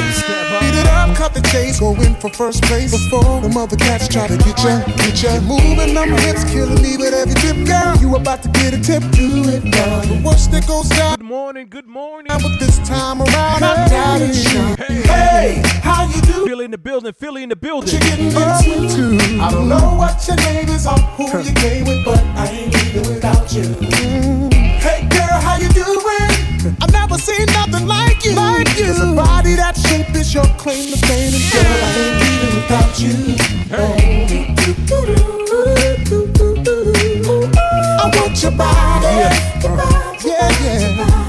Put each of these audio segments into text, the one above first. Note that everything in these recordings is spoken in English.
up. Step up. Beat it up, cut the chase, go in for first place before the mother cats try to get ya, get ya. Moving them hips, killing me with every tip, girl. You about to get a tip, do it now. The worst that goes down. Good morning, good morning. But this time around, I'm down Hey, hey, how you do? Philly in the building, Philly in the building. What you getting into? I don't know what your name is or who you came with, but I ain't leaving without you. Mm. Hey girl, how you doing? I've never seen nothing like you. Like you. There's a body that shape is your claim to fame, and girl, I leaving without you. I want your body. Yeah, yeah.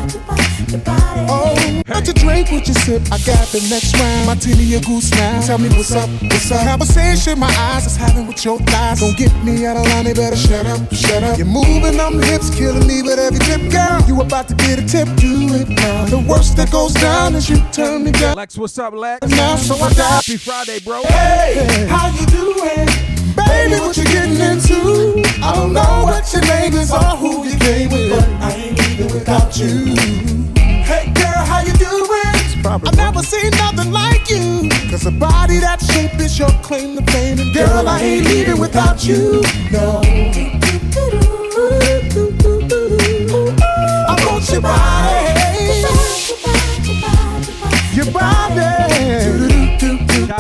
Oh, what you drink, what you sip? I got the next round. Martini, a goose now. Tell me what's up, what's up? Conversation my eyes is having with your thighs. Don't get me out of line, they better shut up, shut up. You're moving them hips, killing me with every tip, girl. You about to get a tip, do it now. The worst that goes down is you turn me down. Lex, what's up, Lex? Now, so I die. Happy Friday, bro. Hey, how you doing? Baby, what you getting into? I don't know what your name is or who you came with, but I ain't leaving without you. I've never seen nothing like you. Cause a body that shape is your claim to fame. And girl, I ain't leaving without you. No. I want your body. Your body.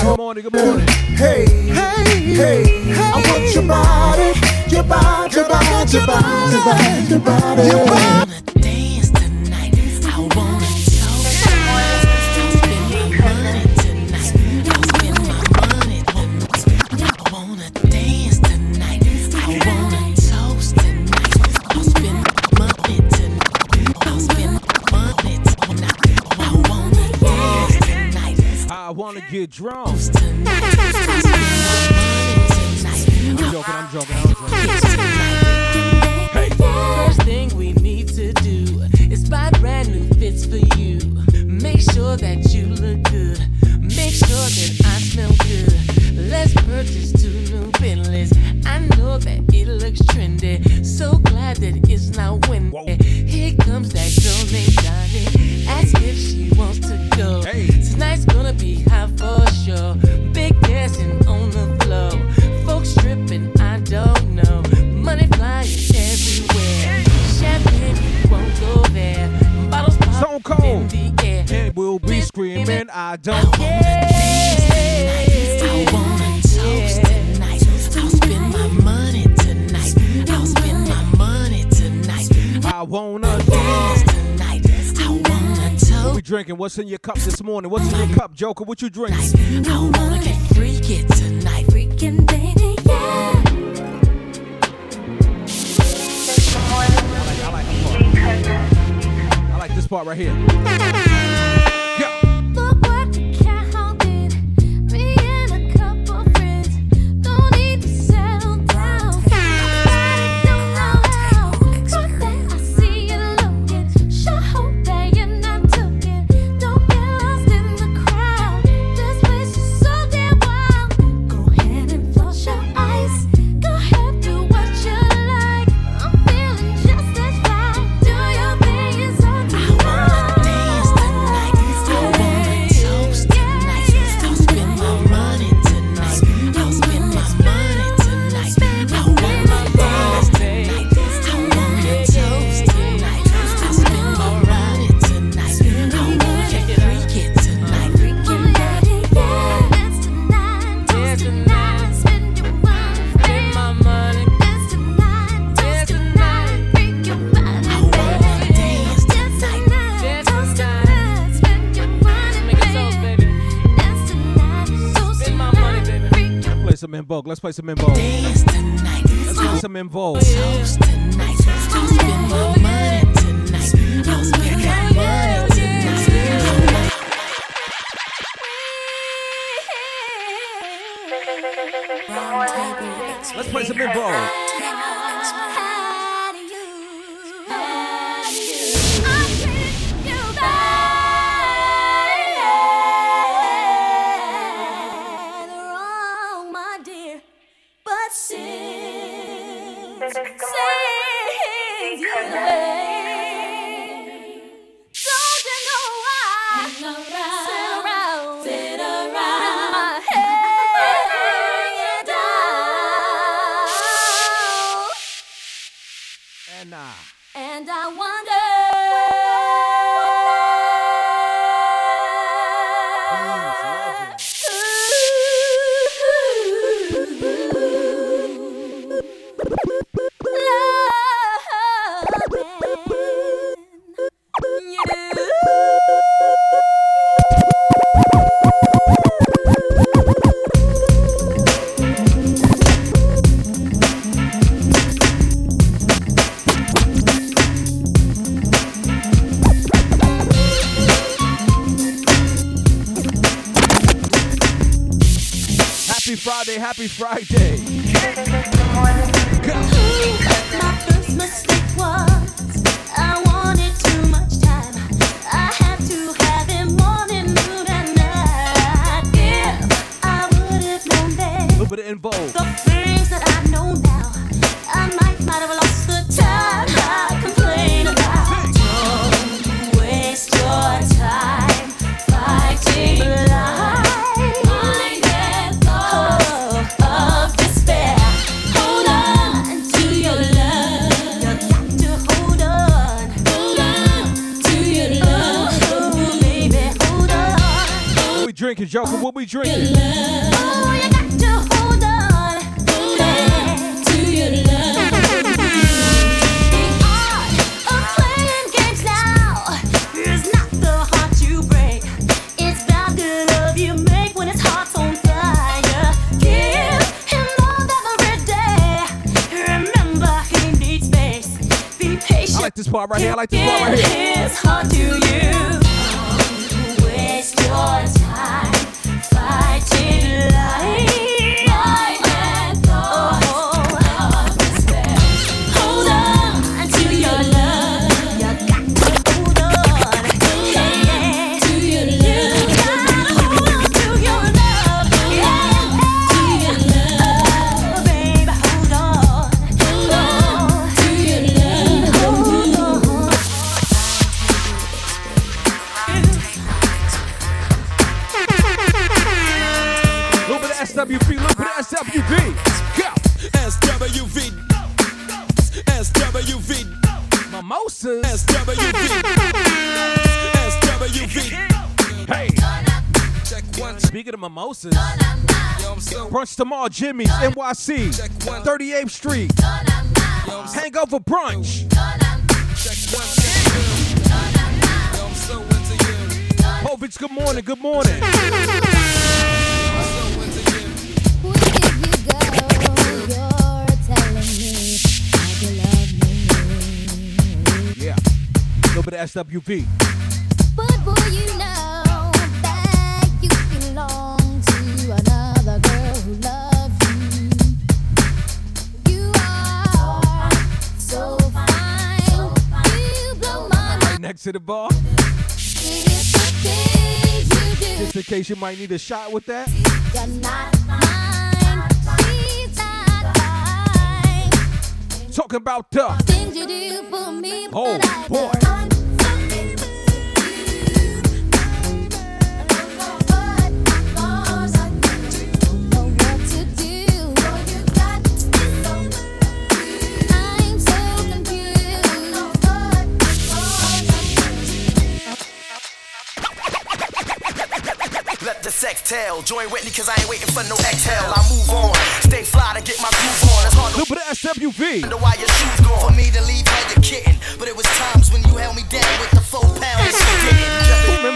Good morning, good morning. Hey, hey, hey, I want your body, your body, your body, your body, your body, your body, your body. Get drunk. I'm joking, I'm joking, I'm joking. What's in your cup this morning? What's in your cup, Joker? What you drinking? I wanna get freaky tonight. Freaking baby, yeah. I like this part right here. Some in Happy Friday. Needs space. Be patient. I like this part right here. I like this part right here. Brunch tomorrow, Jimmy's, NYC, 38th Street. Hangover brunch. Povich, good morning, good morning. Yeah. A little bit of SWV. To the bar. It's the things you do. Just in case you might need a shot with that. You're not mine. Please not mine. Talking about the Things you do for me, Oh, boy. Let the sex tell. Join Whitney cause I ain't waiting for no exhale. I move on. Stay fly to get my groove on. It's hard to bit SWV. wonder why your shoes gone. For me to leave had you kitten. But it was times when you held me down with the four pounds.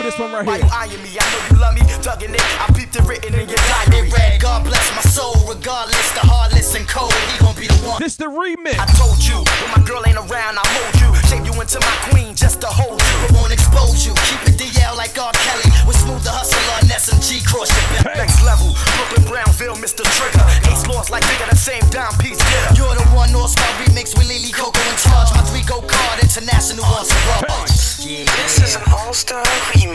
You didn't. Remember this one right Why here. you eyeing me? I know you love me, tugging it. I peeped it written in your diary. Read, God bless my soul, regardless the heartless and cold. He gon' be the one. This the remix. I told you, when my girl ain't around, I hold you. Shape you into my queen just to hold you. But won't expose you. Keep it DL like R. Kelly. With smooth the hustler and SMG cross your belt. Next level, Brooklyn Brownville, Mr. Trigger. Ace lost like nigga, the same dime piece getter. You're the one North Star remix with Lily Coco in charge. My three go card international on some Yeah. This is an all-star remix.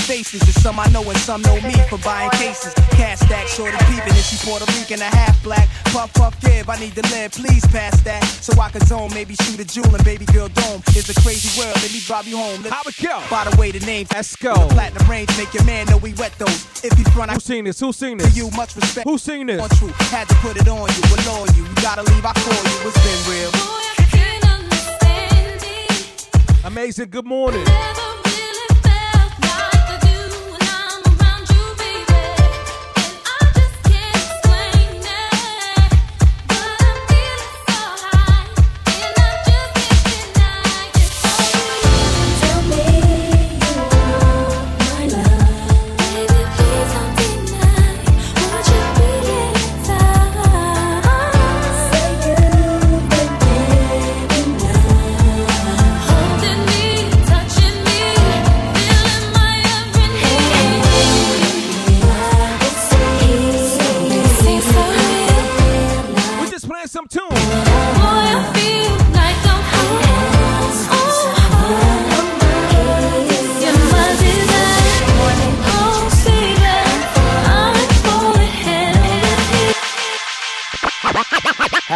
faces, and some I know and some know me for buying cases. Cash stack, shorty peeping, and she Puerto Rican, a half black. Puff, puff, give, I need to live, please pass that. So I can zone, maybe shoot a jewel and baby girl dome. It's a crazy world, let me drive you home. How it go? By the way, the name Let's go. The platinum range make your man know we wet those. If you front, I Who seen this? Who seen to this? you much respect. Who seen this? On true, had to put it on you, allure you. You gotta leave, I call you, it's been real. Boy, I can't understand it. Amazing. Good morning.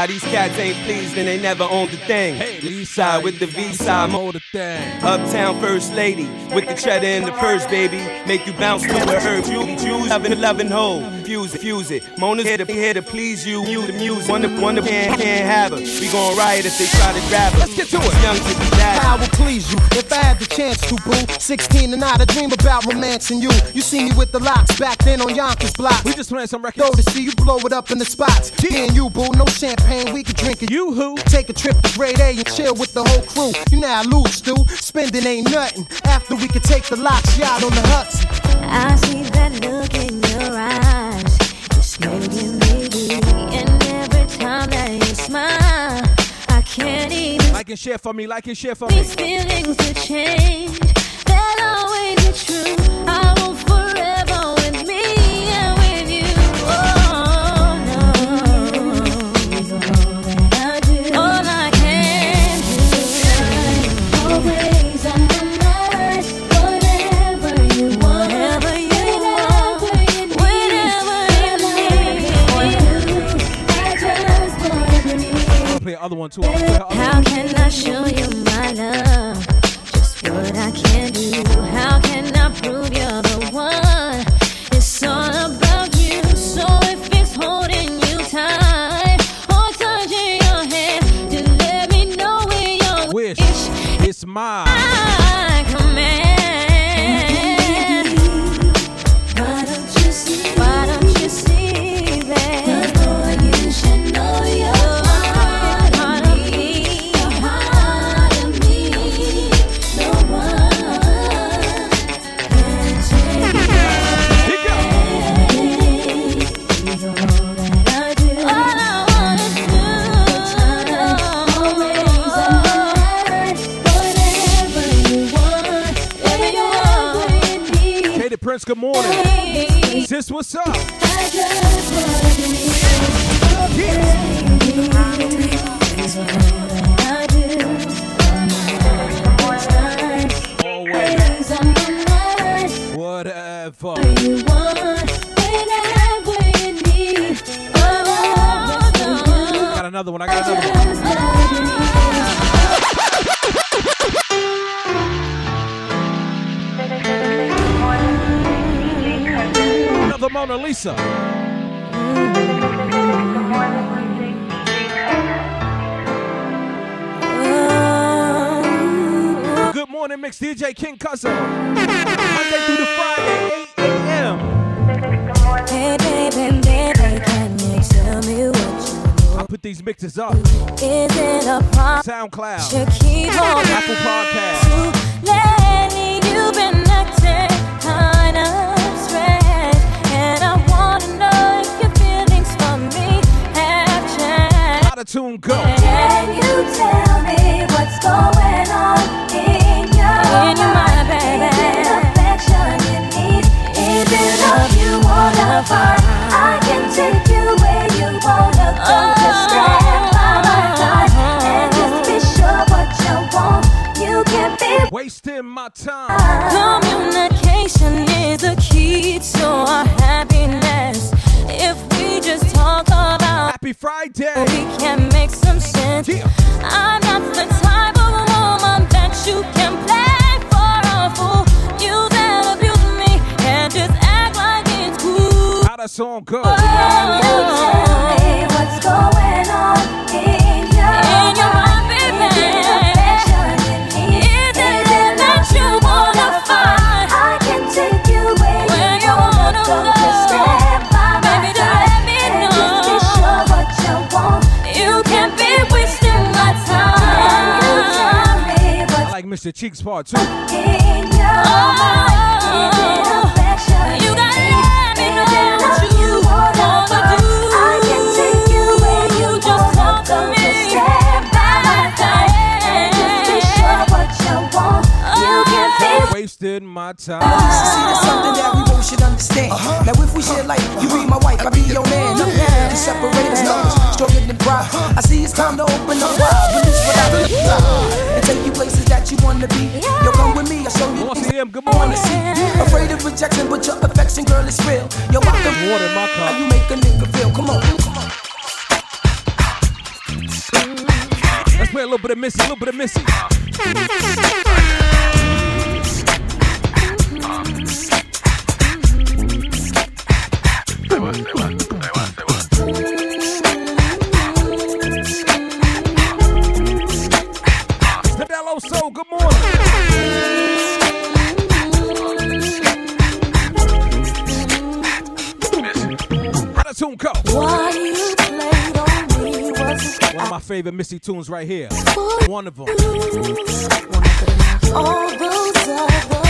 How these cats ain't pleased and they never owned the thing. Hey, East side with the V side. Hold the thing. Uptown first lady with the cheddar and the purse, baby. Make you bounce to a herb. You choose loving, loving hoe. Fuse it, fuse it. Mona's here to, here to please you. You the music. Wonder, wonder can't, can't have her. We gon' riot if they try to grab her. Let's get to it. Young to be bad. I will please you if I had the chance to, boo. 16 and I, I dream about romancing you. You see me with the Lox back then on Yonkers block. We just playing some Go records. to see you blow it up in the spots. Me and you, boo, no champagne, we can drink it. You who? Take a trip to grade A and chill with the whole crew. You know I lose, Stu. Spending ain't nothing. After we can take the Lox yacht on the Hudson. I see that look in your eyes. It's making me weak. And every time that you smile, I can't even Like and share for me. Like and share for me. these feelings to change. They'll always be true. I will forever the other one too. I'm gonna play the other How can I show you my love? Just what I can do. How can I prove you're the one? It's all about you. So if it's holding you tight or touching your hand, just let me know where you're Wish. It's mine. Want. Good morning. Sis, what's up? I just wanna be Is what I do. Always. Always on my mind. Whatever. You want whenever you need. Oh, no. Got another one. I got another one. Mona Lisa. Good morning, mix DJ King Cousin. Monday through to Friday, 8 a.m. Hey, baby, baby, can you tell me what I put these mixes up. Is it a problem SoundCloud, keep on Apple Podcast. You've been acting kind of strange, and I wanna know if your feelings for me have changed. How to tune go. Can you tell me what's going on in your, in your mind, baby? Is it affection you need? Is it love you wanna find? I can take you where you wanna go. Just stand by my side and just be sure what you want. You can be wasting my time. Communication is the key to our happiness. If we just talk about Happy Friday, we can make some sense. I'm not the type of woman that you can play for a fool. You that abuse me and just act like it's cool. How that song go? Oh, I like Mr. Cheeks part two. Oh, you gotta let me know what you wanna do. I can take you where you just talk to me. Wasting my time. See, that's something that we both should understand. Uh-huh. Now, if we share life, you be my wife, I be your man. No, we separate us, stronger than pride. I see it's time to open up wide, release what I really and take you places that you wanna be. Yo, come with me, I'll show you things good you wanna see. Afraid of rejection, but your affection, girl, is real. Yo, I can water my cup. How you make a nigga feel? Come on, come on. Let's play a little bit of Missy, a little bit of Missy. Favorite Missy tunes right here. One of them. all those other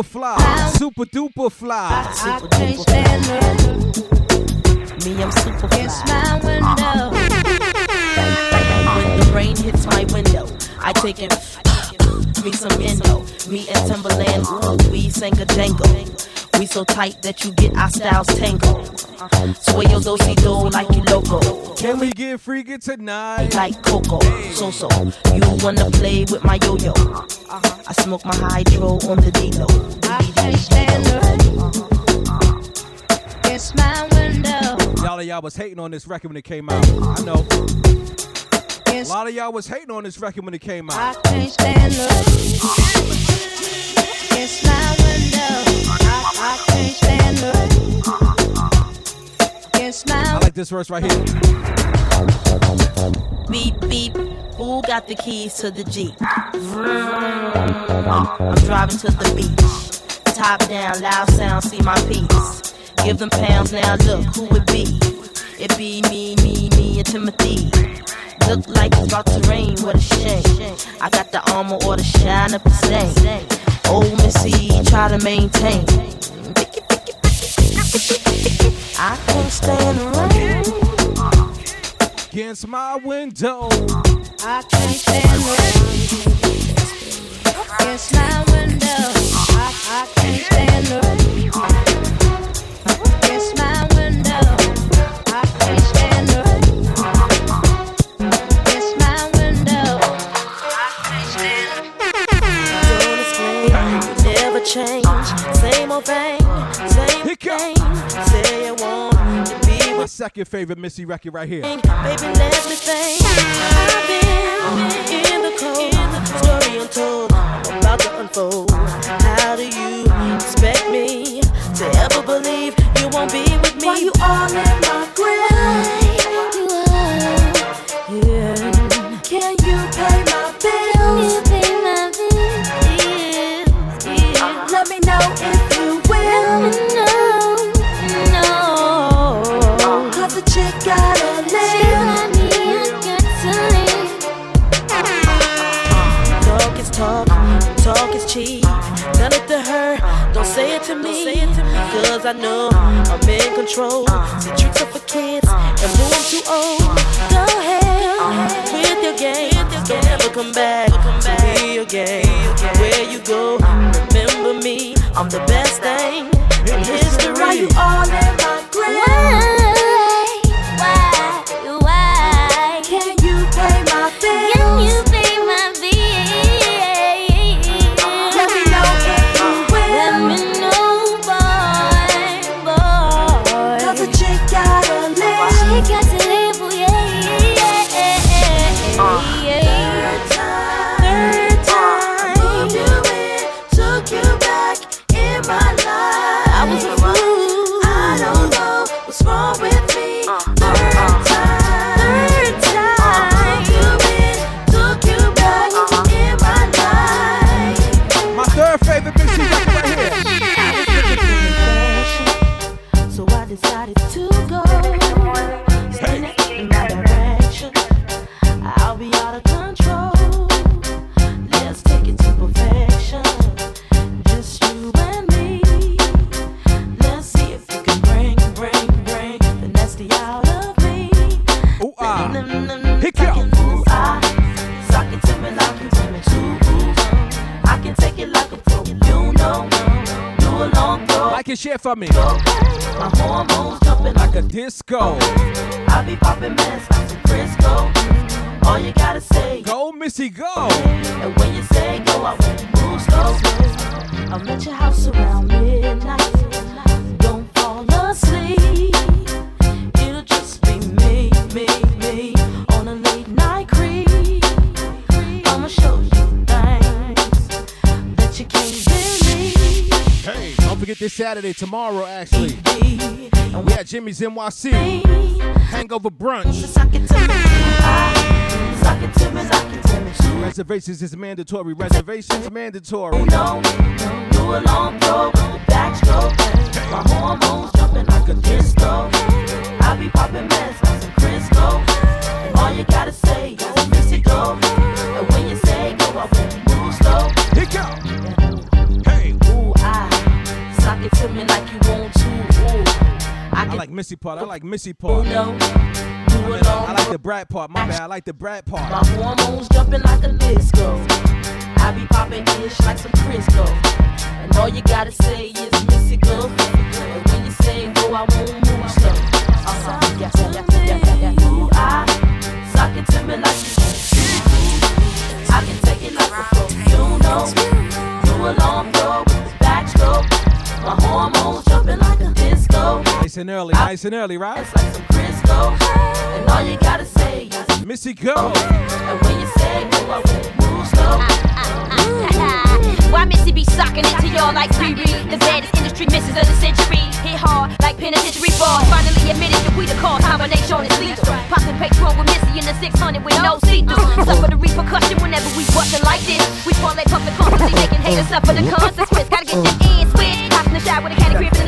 Super fly, super duper fly. Super duper fly. Me, I'm super fly. When the rain hits my window, I take it. Me some endo, me and Timbaland, ooh, we sang a jangle. We so tight that you get our styles tangled. Sway your do do like you loco. Can we get freaky tonight? Like Coco, so so. You wanna play with my yo yo? I smoke my hydro on the D-Lo. I can't stand the rain. It's my window. Y'all of y'all was hating on this record when it came out. I know. A lot of y'all was hating on this record when it came out. I can't stand up. It's my window. I, I can't stand up. It's my I like this verse right here. Beep beep. Who got the keys to the Jeep? I'm driving to the beach. Top down, loud sound, see my piece. Give them pounds now, look who it be. It be me, me, me, and Timothy. Look like it's about to rain, what a shame. I got the armor or the shine up the stain. Old Missy, try to maintain. I can't stand rain. Against my window. I can't stand up. It's my window. I, I can't stand up. It's my window. I can't stand up. It's my window. I can't stand rain. Don't explain. You never change, same old thing, same thing. Second favorite Missy record right here. Baby, let me think. I've been in the cold, story untold, about to unfold. How do you expect me to ever believe you won't be with me? Why you all in my grave? I know I'm in control. Saturday, tomorrow actually. We at Jimmy's NYC. Hangover brunch. Reservations is mandatory. Reservations mandatory. Do a long throw with the. My hormones jumping like a disco. I be popping Missy part. I like Missy part. no. I, mean, I, I like the Brad part. My bad. I like the Brad part. My hormones jumping like a disco. I be popping ish like some Crisco. And all you gotta say is Missy go. And when you say go, I won't move slow. Uh-huh. Yeah, yeah, yeah, yeah, yeah, yeah. Ooh, I sock it to me like you. I can take it like a pro. You know. Do a long throw with the backstroke. My hormones Nice and early. Nice and early, right? It's like some Crisco. And all you gotta say is Missy, go. Oh, and when you say oh, go, I won't move slow. Why Missy be socking it to y'all like Riri? The baddest industry misses of the century. Hit hard like penitentiary bars. Finally admitted that we the cause. Combination is lethal. Popping patron with Missy in the 600 with no see-through. Suffer the repercussion whenever we bustin' like this. We parlay pumping constantly making haters suffer the consequence. Gotta get the end switch. Hops in the shot with a caddy crib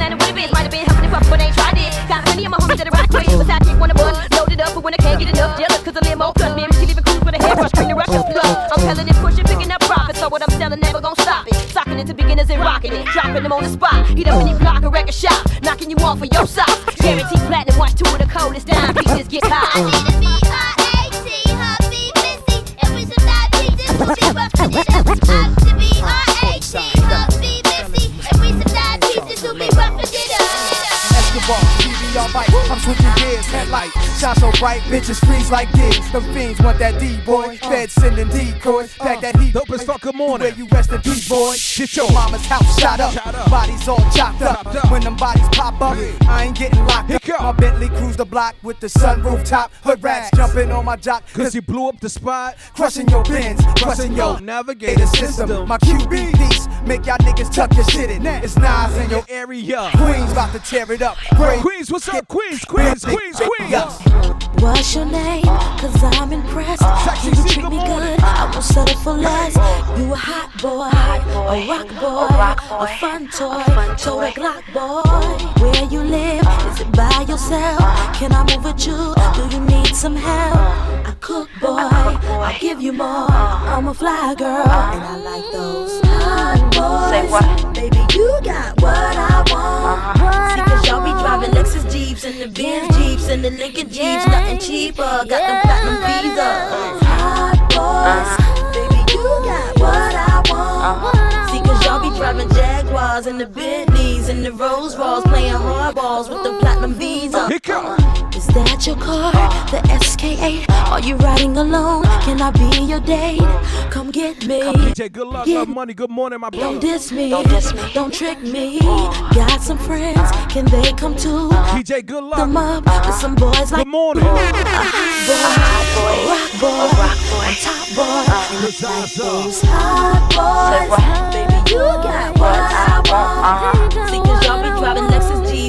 but ain't tried it. Got plenty of my homies that are rock with. Besides, kick one of us. Loaded up, but when I can't get enough, jealous cause the limo cut me. She leaving cruise with a hairbrush, bring the rush plug. I'm telling it, pushing, picking up profits. So what I'm selling never gon' stop it. Socking it to beginners and rocking it. Dropping them on the spot. Heat up any block or record shop. Knocking you off for your socks. Guaranteed platinum, watch two of the coldest dime pieces get hot. Escobar, PBR bike. I'm switching gears years. Headlight shine so bright, bitches freeze like this. Them fiends want that D boy. Uh. Fed sending decoys. Uh. Pack that heat. Dope as fuck, good morning. Where you rest in peace, boy. Get your mama's house shot up. Bodies all chopped up. When them bodies pop up, I ain't getting locked up. My Bentley cruise the block with the sunroof top. Hood rats jumping on my jock. Cause you blew up the spot. Crushing your bins, crushing your navigator system. My QB piece make y'all niggas tuck your shit in. It's Nas in your area. Queens about to tear it up. Queens, what's up, Queens? Queens, Queens, Queens. What's your name? Cause I'm impressed. You treat me good, I won't settle for less. You a hot boy, a rock boy, a fun toy, toy Glock boy. Where you live? Is it by yourself? Can I move with you? Do you need some help? I cook boy, I give you more. I'm a fly girl, and I like those. Say what? Baby, you got what I want. See, cause y'all be driving Lexus Jeeps and the Benz Jeeps and the Lincoln Jeeps, nothing cheaper. Got them platinum visas. Hot boys, baby, you got what I want. See, cause y'all be driving Jaguars and the Bentleys and the Rolls Royce, playing hardballs with the platinum visa. Is that your car? The SK8? Are you riding alone? Can I be your date? Come get me. Come DJ, good luck, Yeah. love money, good morning, my brother. Don't diss me. Don't diss me. don't trick me. Got some friends. Can they come too? DJ, good luck. Them up with some boys like Good morning. a hot boy, rock boy, on top boy. And it's like those hot boys. Baby, you got what I want. See, cause y'all be driving Lexus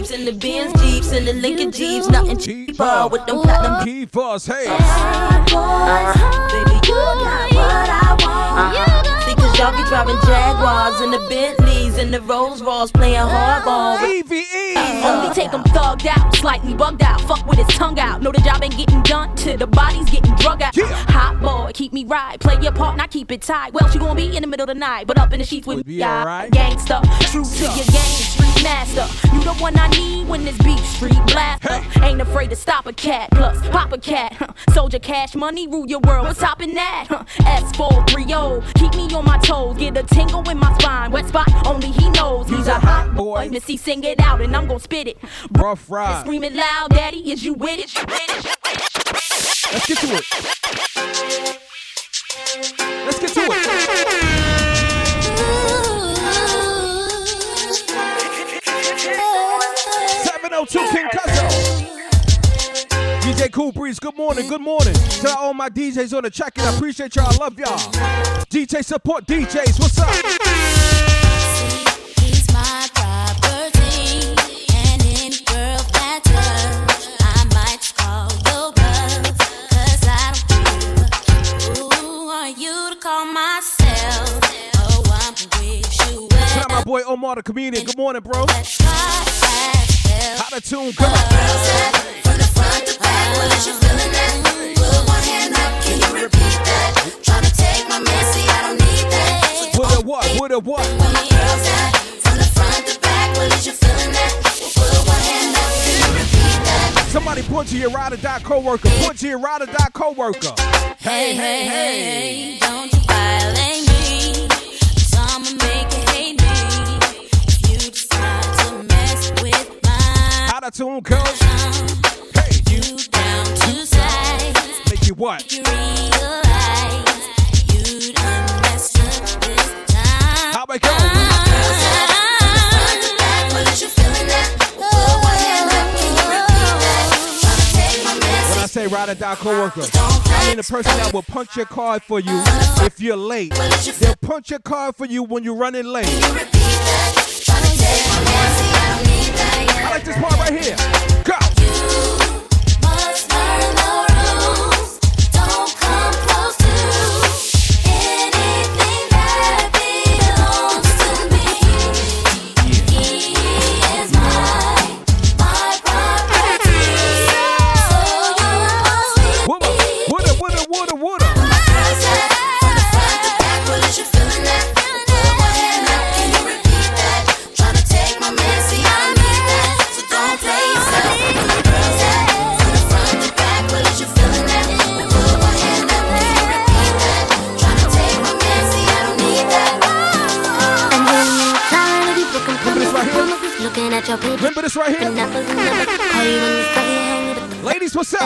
Jeeps and the Benz Jeeps and the Lincoln Jeeps, nothing cheaper with them platinum Key Force, hey. hot boys. Baby, you got what I want. See, cause y'all be driving Jaguars and the Bentleys and the Rolls Royce, playing hardball with EVE. Only take him thugged out, slightly bugged out. Fuck with his tongue out. Know the job ain't getting done till the body's getting drug out. Yeah. Hot boy, keep me right. Play your part, not keep it tight. Well, she gonna be in the middle of the night, but up in the sheets with me. yeah. alright. Gangsta, true to your game, street master. You the one I need when this beat street blaster. Ain't afraid to stop a cat, plus pop a cat. huh. Soldier cash money, rule your world. What's topping that? huh? S430, keep me on my toes. Get a tingle in my spine. Wet spot, only he knows. He's a hot boy. Missy, sing it out, and I'm gonna spit it. Rough ride. Scream it loud, daddy, is you with it? Let's get to it. Let's get to it. Seven oh two King Cuzzo. DJ Cool Breeze, good morning, good morning. To all my DJs on the track, and I appreciate y'all. I love y'all. DJ support DJs, what's up? He's my property, and any girl that touch, I might just call your bluff, 'cause I don't a who are you to call myself. Oh, I'm wish you Shout out my boy Omar, the comedian. Good morning, bro. How the tune go? From the front to back, well, is you feeling that? Put one hand up, can you repeat that? Tryna take my man, see, I don't need that. With a what? With a what? From the front to back, well, is you feeling that? Somebody point to your ride or die coworker. Point to your ride or die coworker. Hey, hey, hey, don't you violate How the tune go? Hey, you down to size. Make you what? How it go? Say ride or die coworker, I mean the person that will punch your card for you if you're late. They'll punch your card for you when you're running late. Like this part right here.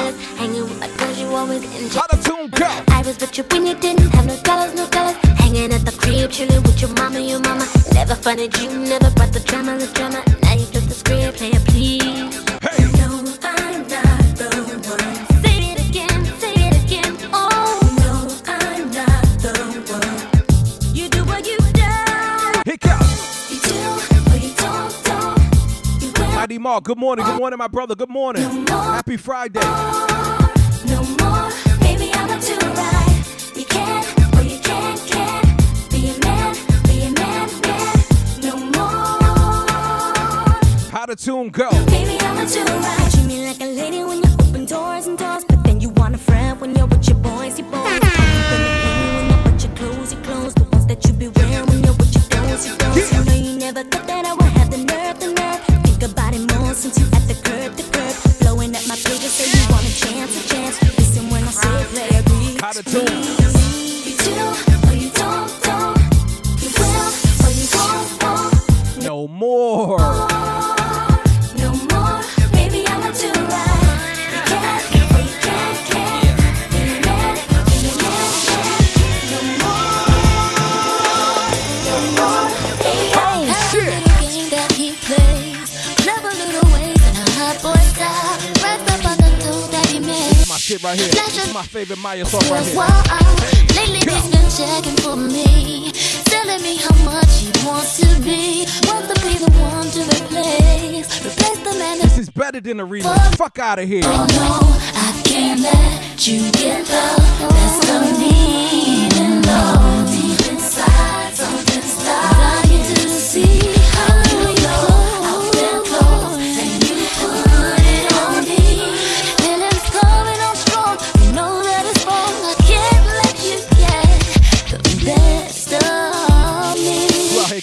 Up? Hanging with my girls, you always. How the tune go? I was with you when you didn't have no dollars, no dollars. Hanging at the crib, chilling with your mama, your mama. Never funded you, never brought the drama, the drama. Now you flip the script, play it please. Hey. No, I'm not the one. Say it again, say it again. Oh no, I'm not the one. You do what you do. Here go. You do what you don't, don't. You will Mighty Mark, good morning. Good morning, my brother. Good morning. Happy Friday. Is my favorite Mya song right here. Lately he's been checking for me, telling me how much he wants to be, wants to be the one to replace, replace the man This is better than a remix. Fuck out of here. Oh no, I can't let you get the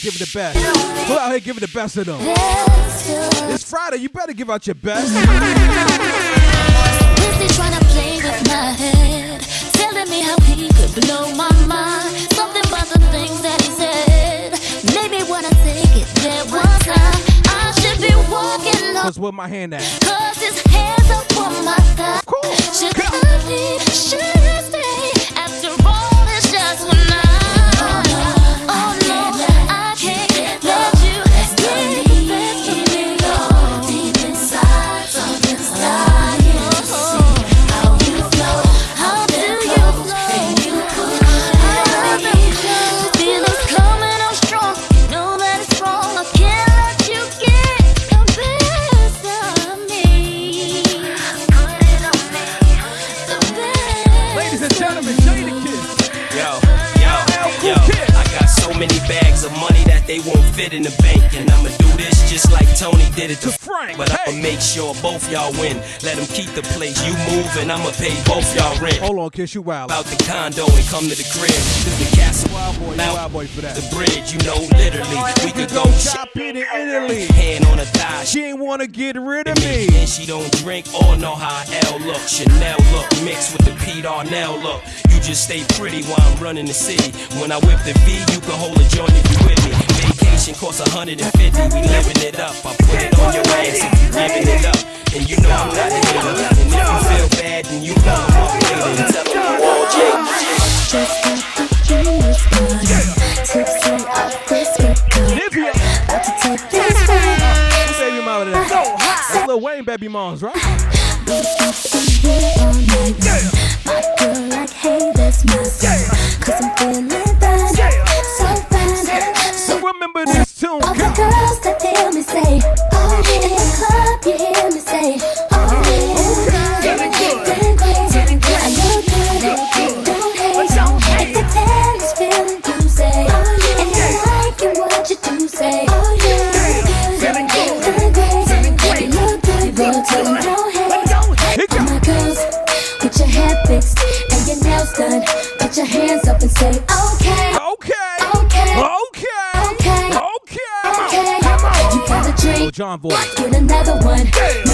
giving the best? Who out here giving the best of them? It's Friday. You better give out your best. Busy trying to play with my head, telling me how he could blow my mind. Something about the things that he said. I take it there one time, I should be walking up. Cause where my hand at? Cause his hands up on my thigh. Should I leave? Should I fit in the bank. And I'ma do this just like Tony did it to Frank. But I'ma make sure both y'all win. Let them keep the place. You move and I'ma pay both y'all rent. Hold on, Kiss, you wild. Out the condo and come to the crib. Cause the castle Wild boy, you Now- wild boy for that. the bridge, you know, literally. We could go Chop it in Italy. hand on a thigh. She ain't wanna get rid of me. And she don't drink or know how L look. Chanel look mixed with the Pete Arnell look. You just stay pretty while I'm running the city. When I whip the V, you can hold a joint if you with me. Vacation costs 150, we living it up. I put it on your ass if you giving it up. And you know I'm not a hater. And if you feel bad, then you know I'm up later. And tell them you all J. Just got the fingers burning. Tipsy off this record. Nivea. About to take this ride. Baby mama that? That's Lil Wayne baby moms, right? Be something here all night. My girl like, hey, let's mess Cause I'm feeling bad. Remember this tune. John Boy. Get another one, make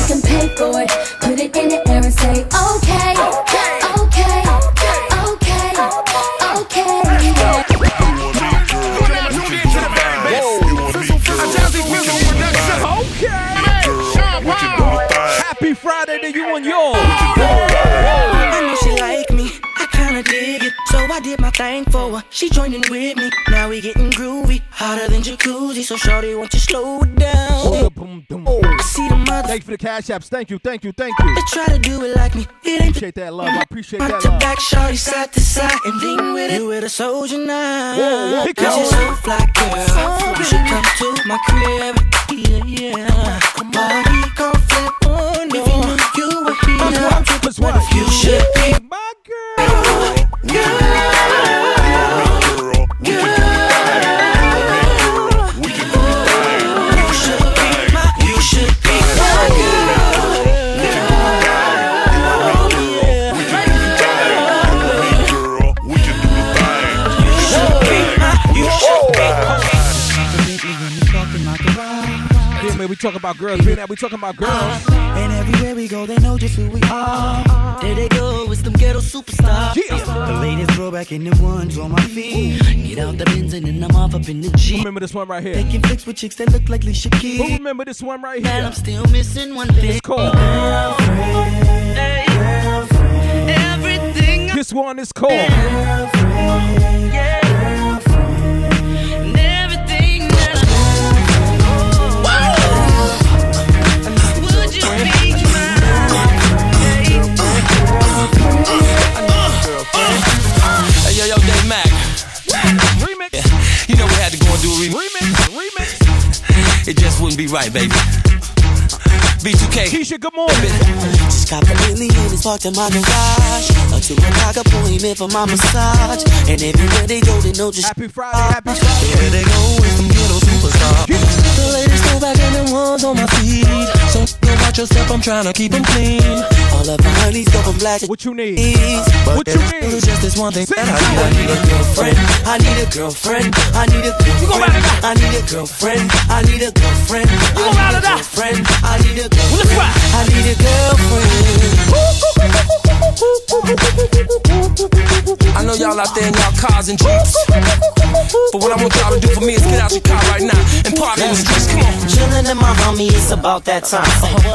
them pay for it. Put it in the air and say, okay, okay, okay, okay, okay. Okay. Happy Friday to you and yours. Did my thing for her. She joining with me. Now we getting groovy, hotter than jacuzzi. So shorty, won't you slow it down? Oh, I see the mother. Thank you for the cash apps. Thank you, thank you, thank you. They try to do it like me. It ain't Appreciate that love. I appreciate that love. back, shorty, side to side, and lean with it. You with a soldier now. Whoa, whoa, Cause you're so fly, girl. You should come to my crib. Yeah, yeah. Body gon' flip on you. If you knew you were here, I'm tripping. What if you should be my girl? Good. Yeah, man, we talking about girls. Being that we talking about girls. Uh-huh. And everywhere we go, they know just who we are. Uh-huh. There they go, it's them ghetto superstars. The latest throwback in the ones on my feet. Get out the bins and then I'm off up in the Jeep. Remember this one right here. They can flicks with chicks that look like Alicia Who Keys. remember this one right here. And? I'm still missing one thing. It's called. Everything This one is called. and everything Hey, yo, yo, Dave Mac. Remix. You know we had to go and do a remix. Remix. Remix. It just wouldn't be right, baby. B2K. Keisha, good morning. Just got the Bentley and it's parked in my garage. A two o'clock appointment for my massage. And everywhere they go, they know just Happy Friday. Happy Friday. Here they go with some ghetto superstar. The latest throwback and the ones on my feet. So go watch your step, I'm trying to keep them clean. All of my honeys go from black What you need? But What you need? Just this one thing that I need. I need a girlfriend. I need a girlfriend. I need a girlfriend. I need a girlfriend. I need a girlfriend. I need a girlfriend. I need a girlfriend. I need a girlfriend. Know y'all out there in y'all cars and jeeps. But what I want y'all to do for me is get out your car right now and party in the streets. Come on. Chillin' in my homie, it's about that time.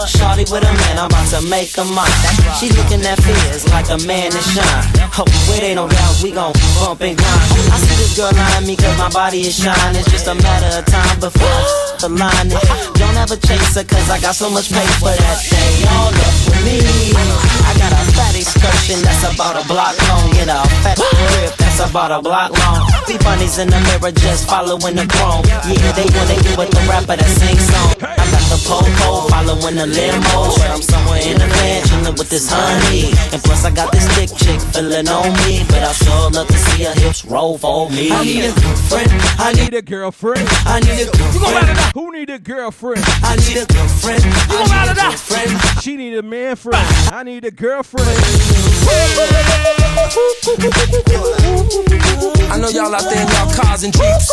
Shorty with a man, I'm about to make a mine. She looking at fears like a man to shine. Oh, it ain't no doubt we gon' bump and grind. I see this girl eyeing me cause my body is shine. It's just a matter of time before the line is. Don't ever chase her cause I got so much paper that they all up with me. I got a excursion that's about a block long. Get a fat grip that's about a block long. See bunnies in the mirror just following the chrome. Yeah, they wanna get with the rapper that sing song. I got the po-po following the limo. But I'm somewhere in the van chillin' with this honey. And plus I got this thick chick feeling on me. But I sure love to see her hips roll for me. I need a girlfriend. I Need a girlfriend. I need a girlfriend. Who need a girlfriend? I need a girlfriend. I need a girlfriend. She need a man friend. I need a girlfriend. I know y'all out there in y'all cars and jeeps.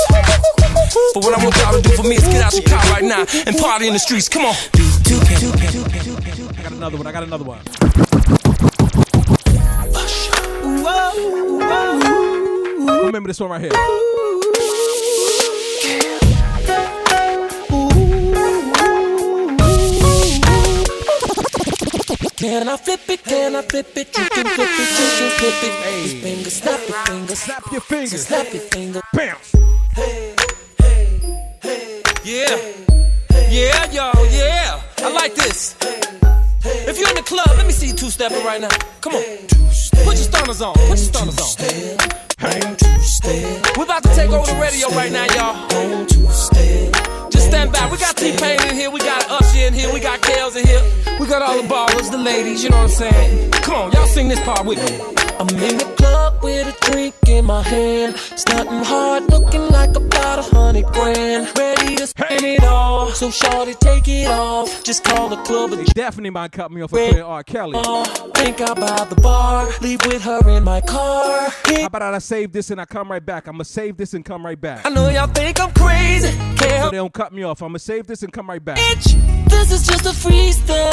But what I want y'all to do for me is get out your car right now and party in the streets. Come on. I got another one. I got another one. Remember this one right here. Can I flip it? Can I flip it? You can flip it, you can flip it. Hey. Finger, snap your finger, Snap your fingers. snap your finger. Bounce. Hey, hey, hey. Yeah. Yeah, y'all, yeah. I like this. If you're in the club, let me see you two stepping right now. Come on. Put your stunners on. Put your stunners on. We're about to take over the radio right now, y'all. Just stand back. We got T-Pain in here. We got Usher in here. We got Kales in here. We got all the ballers, the ladies. You know what I'm saying? Come on, y'all sing this part with me. I'm in the club with a drink in my hand. Stunting hard, looking like about a hundred grand. Ready to spend it all. So shorty, take it off. Just call the club They definitely might cut me off for playing R. Kelly. How Think about the bar, leave with her in my car. about I save this and I come right back? I'm gonna save this and come right back. I know y'all think I'm crazy. Can't So they don't cut me off. I'm gonna save this and come right back. Bitch, this is just a freestyle.